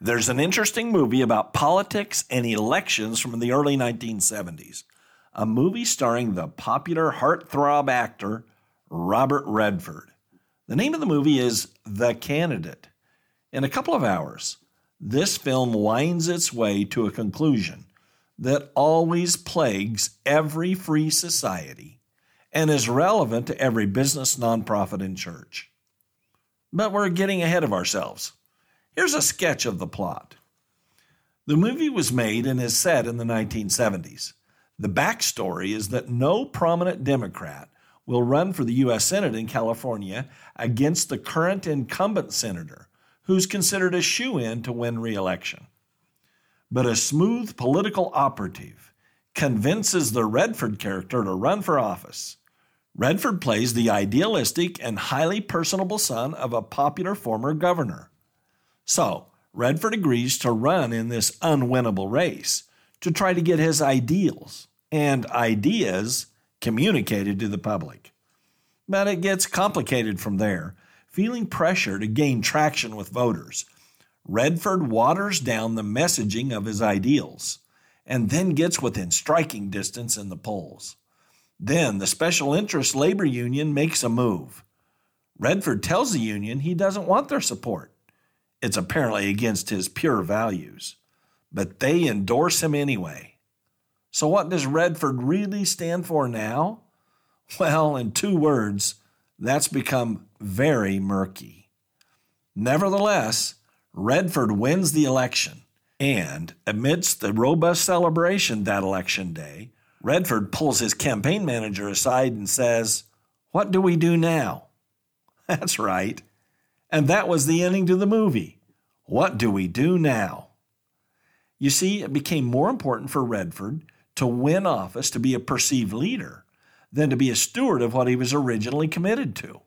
There's an interesting movie about politics and elections from the early 1970s. A movie starring the popular heartthrob actor Robert Redford. The name of the movie is The Candidate. In a couple of hours, this film winds its way to a conclusion that always plagues every free society and is relevant to every business, nonprofit, and church. But we're getting ahead of ourselves. Here's a sketch of the plot. The movie was made and is set in the 1970s. The backstory is that no prominent Democrat will run for the U.S. Senate in California against the current incumbent senator, who's considered a shoe in to win re election. But a smooth political operative convinces the Redford character to run for office. Redford plays the idealistic and highly personable son of a popular former governor. So, Redford agrees to run in this unwinnable race to try to get his ideals and ideas communicated to the public. But it gets complicated from there. Feeling pressure to gain traction with voters, Redford waters down the messaging of his ideals and then gets within striking distance in the polls. Then the special interest labor union makes a move. Redford tells the union he doesn't want their support it's apparently against his pure values, but they endorse him anyway. So, what does Redford really stand for now? Well, in two words, that's become very murky. Nevertheless, Redford wins the election, and amidst the robust celebration that election day, Redford pulls his campaign manager aside and says, What do we do now? That's right. And that was the ending to the movie. What do we do now? You see, it became more important for Redford to win office to be a perceived leader than to be a steward of what he was originally committed to.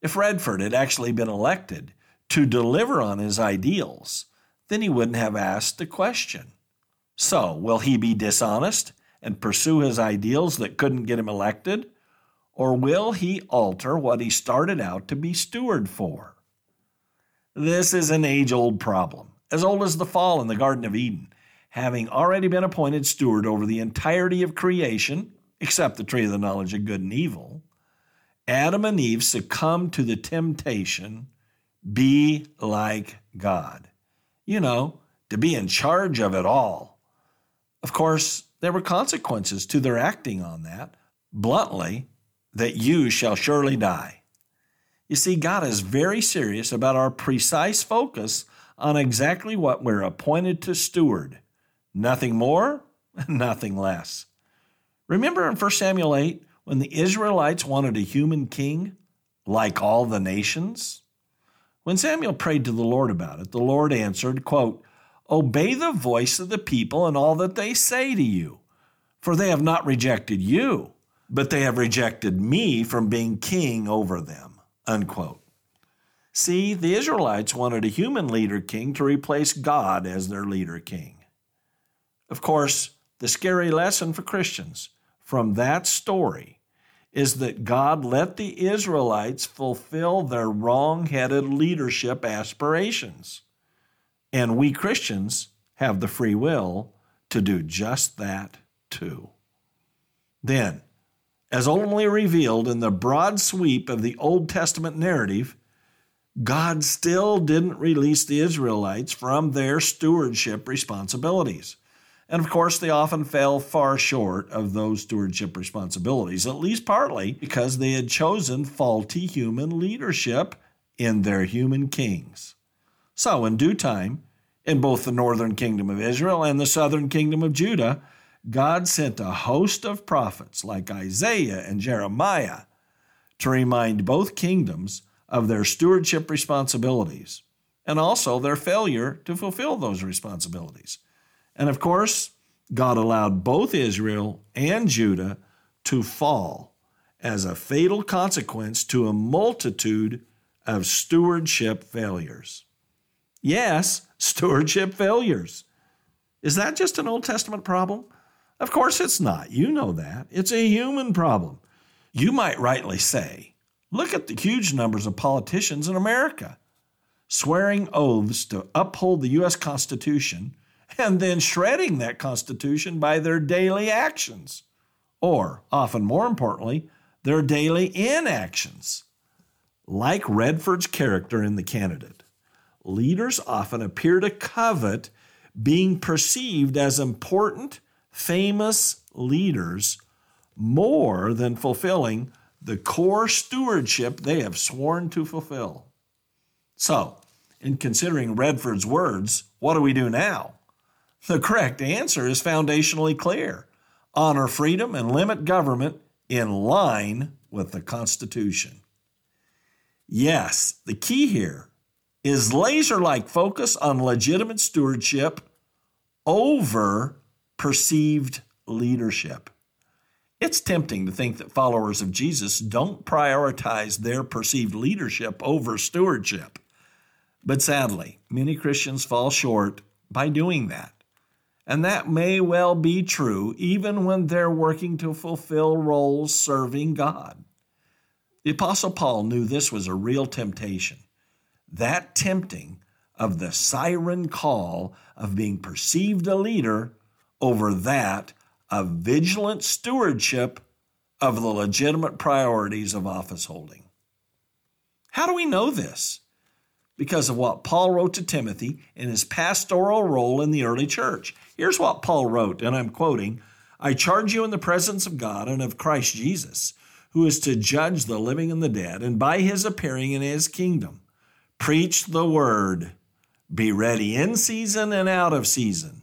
If Redford had actually been elected to deliver on his ideals, then he wouldn't have asked the question. So, will he be dishonest and pursue his ideals that couldn't get him elected? Or will he alter what he started out to be steward for? This is an age old problem, as old as the fall in the Garden of Eden. Having already been appointed steward over the entirety of creation, except the tree of the knowledge of good and evil, Adam and Eve succumbed to the temptation be like God. You know, to be in charge of it all. Of course, there were consequences to their acting on that. Bluntly, that you shall surely die. You see, God is very serious about our precise focus on exactly what we're appointed to steward. Nothing more, nothing less. Remember in 1 Samuel 8 when the Israelites wanted a human king like all the nations? When Samuel prayed to the Lord about it, the Lord answered, quote, Obey the voice of the people and all that they say to you, for they have not rejected you, but they have rejected me from being king over them. Unquote. See, the Israelites wanted a human leader king to replace God as their leader king. Of course, the scary lesson for Christians from that story is that God let the Israelites fulfill their wrong headed leadership aspirations. And we Christians have the free will to do just that too. Then, as ultimately revealed in the broad sweep of the Old Testament narrative, God still didn't release the Israelites from their stewardship responsibilities. And of course, they often fell far short of those stewardship responsibilities, at least partly because they had chosen faulty human leadership in their human kings. So, in due time, in both the northern kingdom of Israel and the southern kingdom of Judah, God sent a host of prophets like Isaiah and Jeremiah to remind both kingdoms of their stewardship responsibilities. and also their failure to fulfill those responsibilities. And of course, God allowed both Israel and Judah to fall as a fatal consequence to a multitude of stewardship failures. Yes, stewardship failures. Is that just an Old Testament problem? Of course it's not. You know that. It's a human problem. You might rightly say, look at the huge numbers of politicians in America swearing oaths to uphold the U.S. Constitution and then shredding that Constitution by their daily actions, or, often more importantly, their daily inactions. Like Redford's character in The Candidate, leaders often appear to covet being perceived as important, famous leaders more than fulfilling the core stewardship they have sworn to fulfill. So, in considering Redford's words, what do we do now? The correct answer is foundationally clear honor freedom and limit government in line with the Constitution. Yes, the key here is laser like focus on legitimate stewardship over perceived leadership. It's tempting to think that followers of Jesus don't prioritize their perceived leadership over stewardship. But sadly, many Christians fall short by doing that. And that may well be true even when they're working to fulfill roles serving God. The Apostle Paul knew this was a real temptation. That tempting of the siren call of being perceived a leader over that of vigilant stewardship of the legitimate priorities of office holding. How do we know this? because of what Paul wrote to Timothy in his pastoral role in the early church. Here's what Paul wrote, and I'm quoting I charge you in the presence of God and of Christ Jesus, who is to judge the living and the dead, and by his appearing in his kingdom, preach the word. Be ready in season and out of season.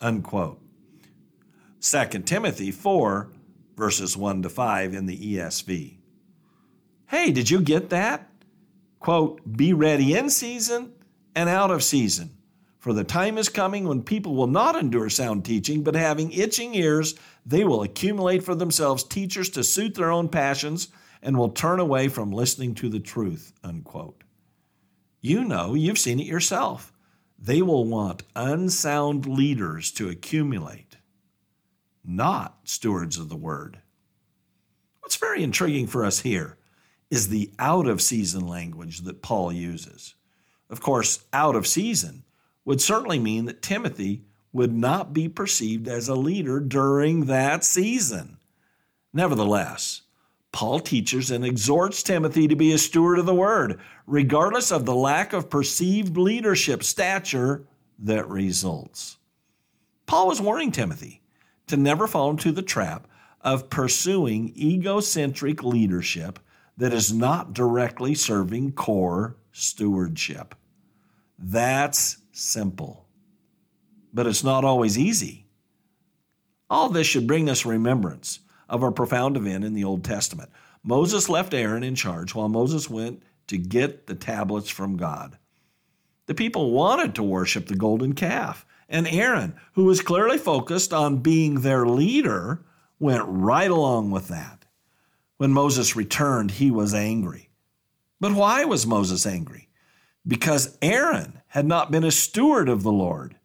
Unquote. 2 Timothy 4, verses 1 to 5 in the ESV. Hey, did you get that? quote, be ready in season and out of season. For the time is coming when people will not endure sound teaching, but having itching ears, they will accumulate for themselves teachers to suit their own passions and will turn away from listening to the truth. Unquote. You know, you've seen it yourself. They will want unsound leaders to accumulate, not stewards of the word. What's very intriguing for us here is the out of season language that Paul uses. Of course, out of season would certainly mean that Timothy would not be perceived as a leader during that season. Nevertheless, Paul teaches and exhorts Timothy to be a steward of the word, regardless of the lack of perceived leadership stature that results. Paul was warning Timothy to never fall into the trap of pursuing egocentric leadership that is not directly serving core stewardship. That's simple. But it's not always easy. All this should bring us remembrance of a profound event in the Old Testament. Moses left Aaron in charge while Moses went to get the tablets from God. The people wanted to worship the golden calf, and Aaron, who was clearly focused on being their leader, went right along with that. When Moses returned, he was angry. But why was Moses angry? Because Aaron had not been a steward of the Lord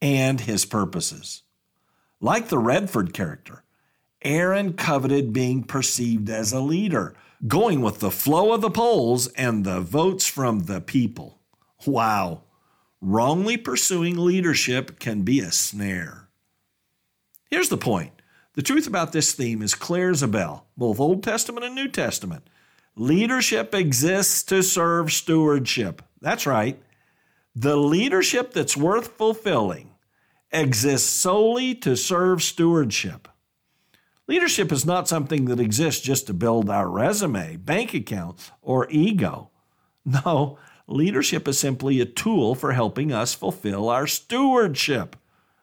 and his purposes. Like the Redford character, Aaron coveted being perceived as a leader, going with the flow of the polls and the votes from the people. Wow, wrongly pursuing leadership can be a snare. Here's the point the truth about this theme is clear as a bell, both Old Testament and New Testament. Leadership exists to serve stewardship. That's right. The leadership that's worth fulfilling exists solely to serve stewardship. Leadership is not something that exists just to build our resume, bank account, or ego. No, leadership is simply a tool for helping us fulfill our stewardship,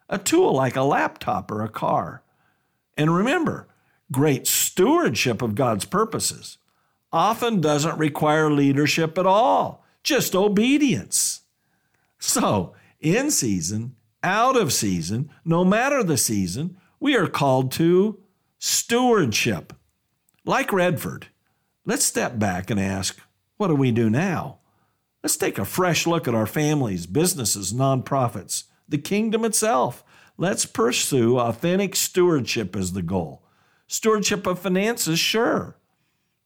a tool like a laptop or a car. And remember, great stewardship of God's purposes often doesn't require leadership at all, just obedience. So, in season, out of season, no matter the season, we are called to stewardship. Like Redford, let's step back and ask, what do we do now? Let's take a fresh look at our families, businesses, nonprofits, the kingdom itself. Let's pursue authentic stewardship as the goal. Stewardship of finances, sure.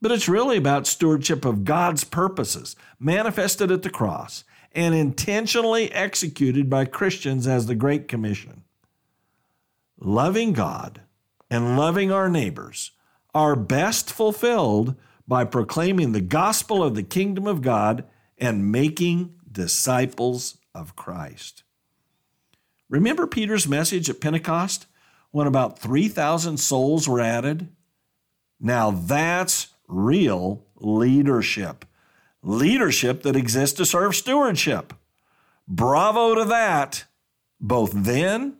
But it's really about stewardship of God's purposes, manifested at the cross and intentionally executed by Christians as the Great Commission. Loving God and loving our neighbors are best fulfilled by proclaiming the gospel of the kingdom of God and making disciples of Christ. Remember Peter's message at Pentecost when about 3,000 souls were added? Now that's real leadership. Leadership that exists to serve stewardship. Bravo to that, both then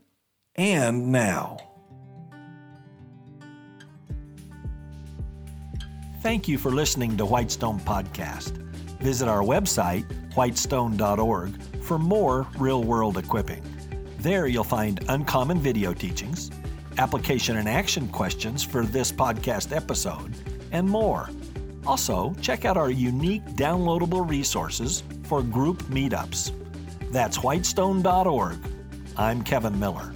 and now. Thank you for listening to Whitestone Podcast. Visit our website, whitestone.org, for more real world equipping. There you'll find uncommon video teachings, application and action questions for this podcast episode, and more. Also, check out our unique downloadable resources for group meetups. That's whitestone.org. I'm Kevin Miller.